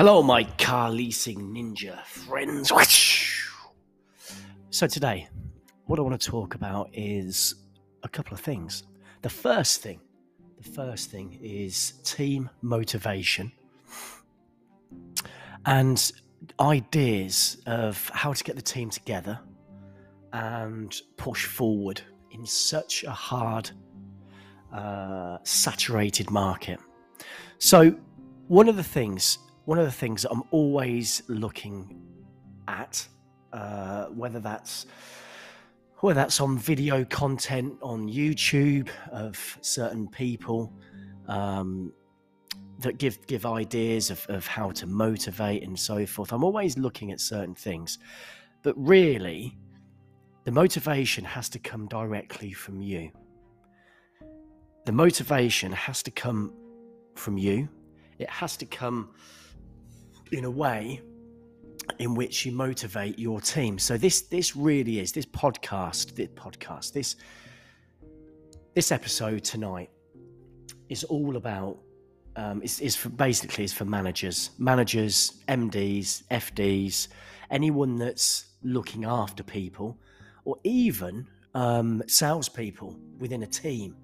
Hello, my car leasing ninja friends. So, today, what I want to talk about is a couple of things. The first thing, the first thing is team motivation and ideas of how to get the team together and push forward in such a hard, uh, saturated market. So, one of the things one of the things that I'm always looking at, uh, whether that's whether that's on video content on YouTube of certain people um, that give give ideas of, of how to motivate and so forth. I'm always looking at certain things, but really, the motivation has to come directly from you. The motivation has to come from you. It has to come in a way in which you motivate your team. So this this really is this podcast, this podcast, this this episode tonight is all about um, is, is for basically is for managers, managers, MDs, FDs, anyone that's looking after people, or even um, salespeople within a team.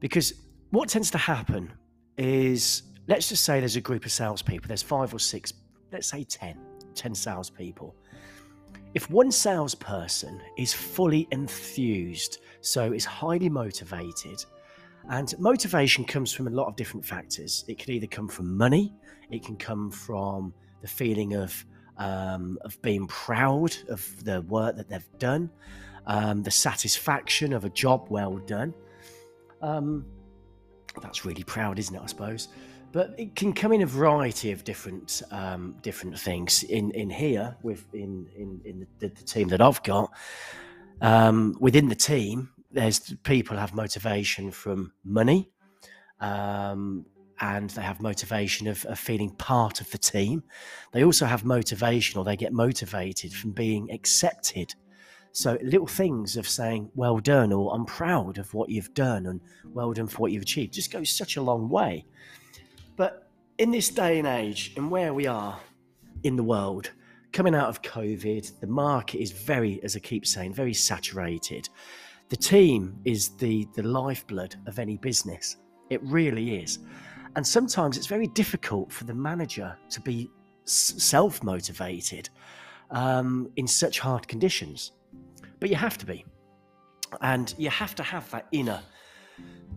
Because what tends to happen is let's just say there's a group of salespeople, there's five or six, let's say 10, 10 salespeople. If one salesperson is fully enthused, so is highly motivated, and motivation comes from a lot of different factors. It can either come from money, it can come from the feeling of um, of being proud of the work that they've done, um, the satisfaction of a job well done. Um, that's really proud, isn't it? I suppose but it can come in a variety of different um, different things. In in here, with in in, in the, the team that I've got, um, within the team, there's people have motivation from money, um, and they have motivation of, of, feeling part of the team. They also have motivation, or they get motivated from being accepted. So little things of saying "well done" or "I'm proud of what you've done" and "well done for what you've achieved" just goes such a long way. But in this day and age, and where we are in the world, coming out of COVID, the market is very, as I keep saying, very saturated. The team is the the lifeblood of any business. It really is. And sometimes it's very difficult for the manager to be self motivated um, in such hard conditions. But you have to be. And you have to have that inner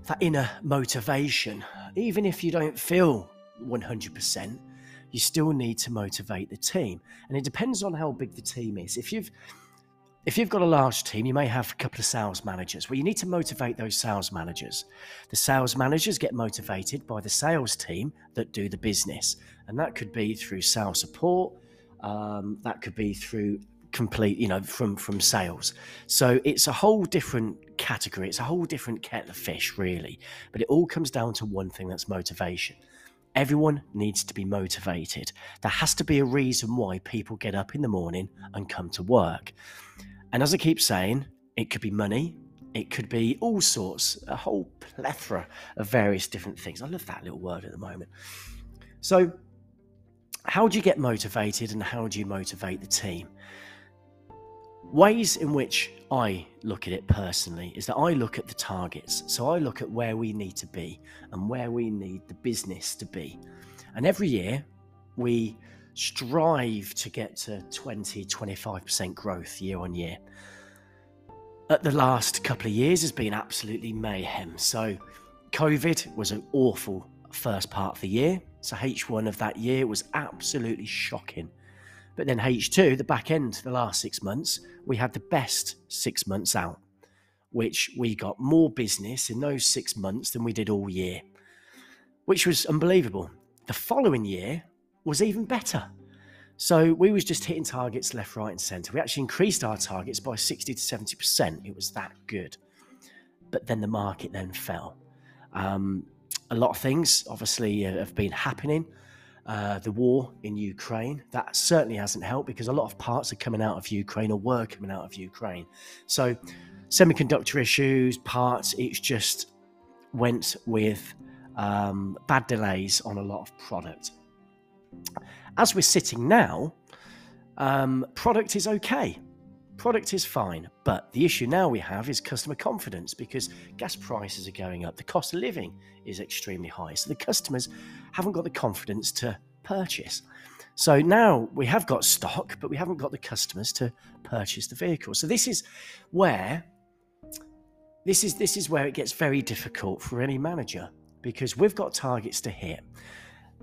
that inner motivation even if you don't feel 100%, you still need to motivate the team. And it depends on how big the team is. If you've if you've got a large team, you may have a couple of sales managers. Well, you need to motivate those sales managers. The sales managers get motivated by the sales team that do the business. And that could be through sales support, um, that could be through complete, you know, from from sales. So it's a whole different category. It's a whole different kettle of fish, really. But it all comes down to one thing: that's motivation. Everyone needs to be motivated. There has to be a reason why people get up in the morning and come to work. And as I keep saying, it could be money, it could be all sorts, a whole plethora of various different things. I love that little word at the moment. So, how do you get motivated and how do you motivate the team? Ways in which I look at it personally is that I look at the targets. So I look at where we need to be and where we need the business to be. And every year we strive to get to 20, 25% growth year on year. At the last couple of years has been absolutely mayhem. So COVID was an awful first part of the year. So H1 of that year was absolutely shocking. But then H2, the back end, the last six months, we had the best six months out, which we got more business in those six months than we did all year, which was unbelievable. The following year was even better. So we was just hitting targets left, right, and centre. We actually increased our targets by 60 to 70%. It was that good. But then the market then fell. Um, a lot of things obviously uh, have been happening. Uh, the war in Ukraine. That certainly hasn't helped because a lot of parts are coming out of Ukraine or were coming out of Ukraine. So, semiconductor issues, parts, it's just went with um, bad delays on a lot of product. As we're sitting now, um, product is okay. Product is fine, but the issue now we have is customer confidence because gas prices are going up. The cost of living is extremely high. So the customers haven't got the confidence to purchase. So now we have got stock, but we haven't got the customers to purchase the vehicle. So this is where this is this is where it gets very difficult for any manager because we've got targets to hit.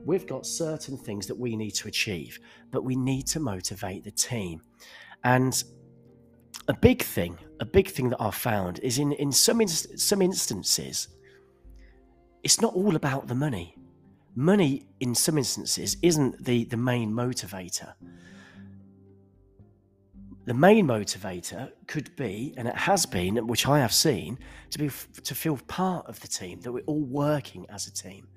We've got certain things that we need to achieve, but we need to motivate the team. And a big thing, a big thing that I've found is in in some some instances, it's not all about the money. Money, in some instances, isn't the the main motivator the main motivator could be, and it has been, which I have seen, to be to feel part of the team that we're all working as a team.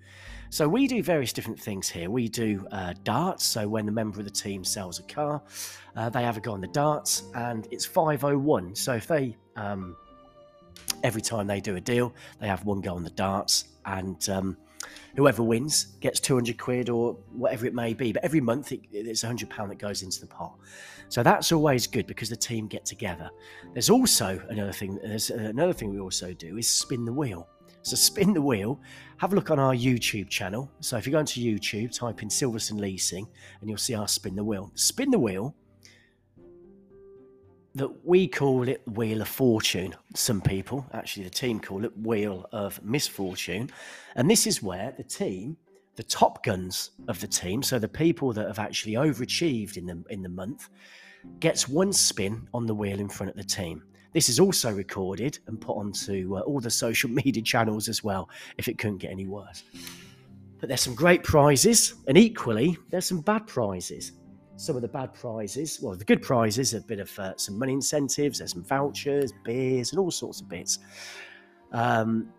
So we do various different things here. We do uh, darts. So when the member of the team sells a car, uh, they have a go on the darts, and it's 501. So if they um, every time they do a deal, they have one go on the darts, and um, whoever wins gets 200 quid or whatever it may be. But every month it, it's 100 pound that goes into the pot. So that's always good because the team get together. There's also another thing. There's another thing we also do is spin the wheel. So spin the wheel. Have a look on our YouTube channel. So if you go into YouTube, type in Silverstone Leasing, and you'll see our spin the wheel. Spin the wheel that we call it Wheel of Fortune. Some people, actually, the team call it Wheel of Misfortune. And this is where the team, the top guns of the team, so the people that have actually overachieved in the in the month, gets one spin on the wheel in front of the team. This is also recorded and put onto uh, all the social media channels as well, if it couldn't get any worse. But there's some great prizes, and equally, there's some bad prizes some of the bad prizes. Well, the good prizes, a bit of uh, some money incentives, there's some vouchers, beers, and all sorts of bits. Um,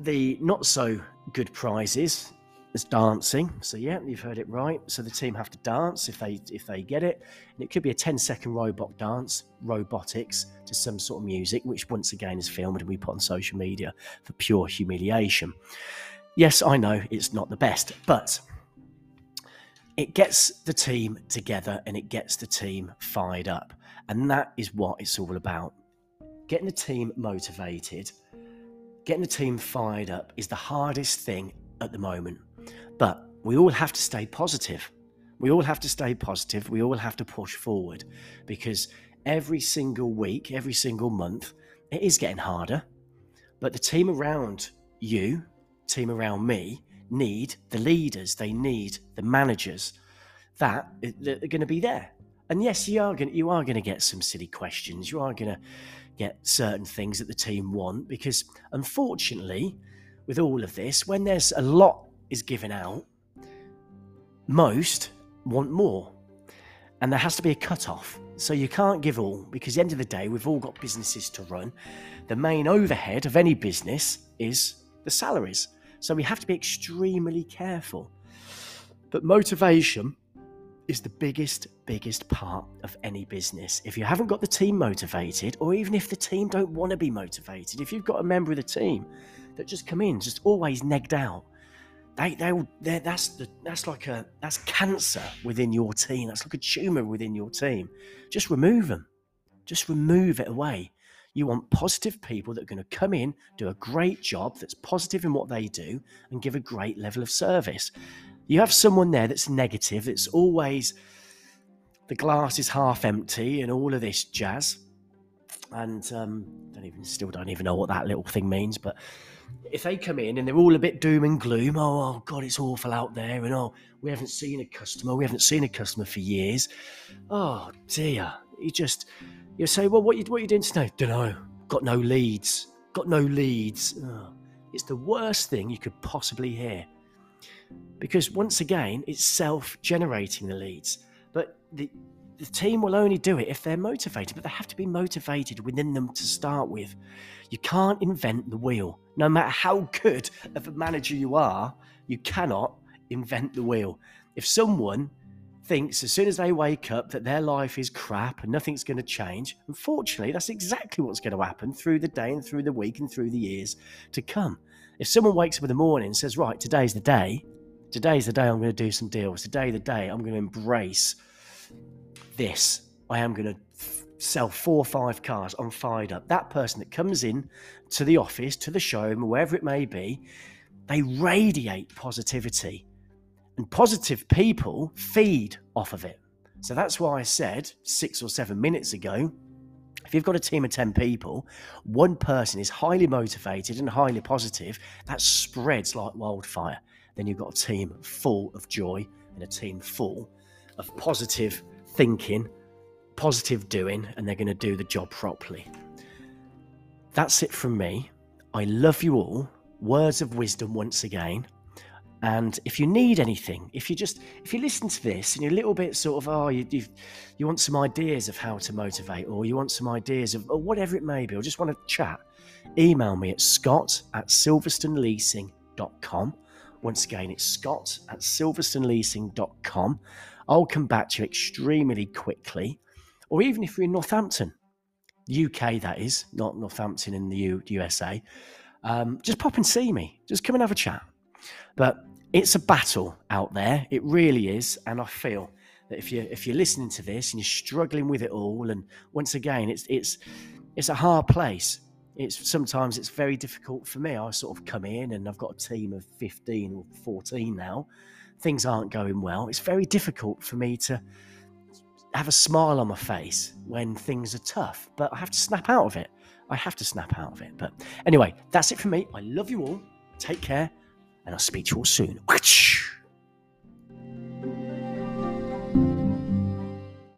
the not so good prizes is dancing. So yeah, you've heard it right. So the team have to dance if they if they get it, and it could be a 10 second robot dance, robotics to some sort of music, which once again is filmed and we put on social media for pure humiliation. Yes, I know it's not the best, but it gets the team together and it gets the team fired up. And that is what it's all about. Getting the team motivated, getting the team fired up is the hardest thing at the moment. But we all have to stay positive. We all have to stay positive. We all have to push forward because every single week, every single month, it is getting harder. But the team around you, team around me, need the leaders, they need the managers that are going to be there. And yes, you are going you are going to get some silly questions. You are going to get certain things that the team want because unfortunately, with all of this, when there's a lot is given out, most want more. And there has to be a cut-off. So you can't give all because at the end of the day, we've all got businesses to run. The main overhead of any business is the salaries. So we have to be extremely careful. But motivation is the biggest, biggest part of any business. If you haven't got the team motivated, or even if the team don't want to be motivated, if you've got a member of the team that just come in, just always negged out, they they that's the that's like a that's cancer within your team. That's like a tumor within your team. Just remove them. Just remove it away. You want positive people that are going to come in, do a great job that's positive in what they do, and give a great level of service. You have someone there that's negative, it's always the glass is half empty and all of this jazz. And um, don't even still don't even know what that little thing means, but if they come in and they're all a bit doom and gloom, oh, oh God, it's awful out there, and oh, we haven't seen a customer, we haven't seen a customer for years. Oh dear, you just you say, well, what you what are you doing today? Don't know. Got no leads. Got no leads. Oh, it's the worst thing you could possibly hear, because once again, it's self-generating the leads. But the the team will only do it if they're motivated, but they have to be motivated within them to start with. You can't invent the wheel. No matter how good of a manager you are, you cannot invent the wheel. If someone thinks as soon as they wake up that their life is crap and nothing's going to change, unfortunately, that's exactly what's going to happen through the day and through the week and through the years to come. If someone wakes up in the morning and says, Right, today's the day, Today's the day I'm going to do some deals. Today, the day I'm going to embrace this. I am going to sell four or five cars. I'm fired up. That person that comes in to the office, to the showroom, wherever it may be, they radiate positivity. And positive people feed off of it. So that's why I said six or seven minutes ago if you've got a team of 10 people, one person is highly motivated and highly positive, that spreads like wildfire. Then you've got a team full of joy and a team full of positive thinking, positive doing, and they're going to do the job properly. That's it from me. I love you all. Words of wisdom once again. And if you need anything, if you just if you listen to this and you're a little bit sort of oh you you, you want some ideas of how to motivate, or you want some ideas of or whatever it may be, or just want to chat, email me at scott at silverstoneleasing.com. Once again, it's scott at silverstoneleasing.com. I'll come back to you extremely quickly. Or even if you're in Northampton, UK, that is, not Northampton in the U- USA, um, just pop and see me. Just come and have a chat. But it's a battle out there. It really is. And I feel that if you're, if you're listening to this and you're struggling with it all, and once again, it's it's it's a hard place. It's sometimes it's very difficult for me. I sort of come in and I've got a team of 15 or 14 now. Things aren't going well. It's very difficult for me to have a smile on my face when things are tough, but I have to snap out of it. I have to snap out of it. But anyway, that's it for me. I love you all. Take care and I'll speak to you all soon.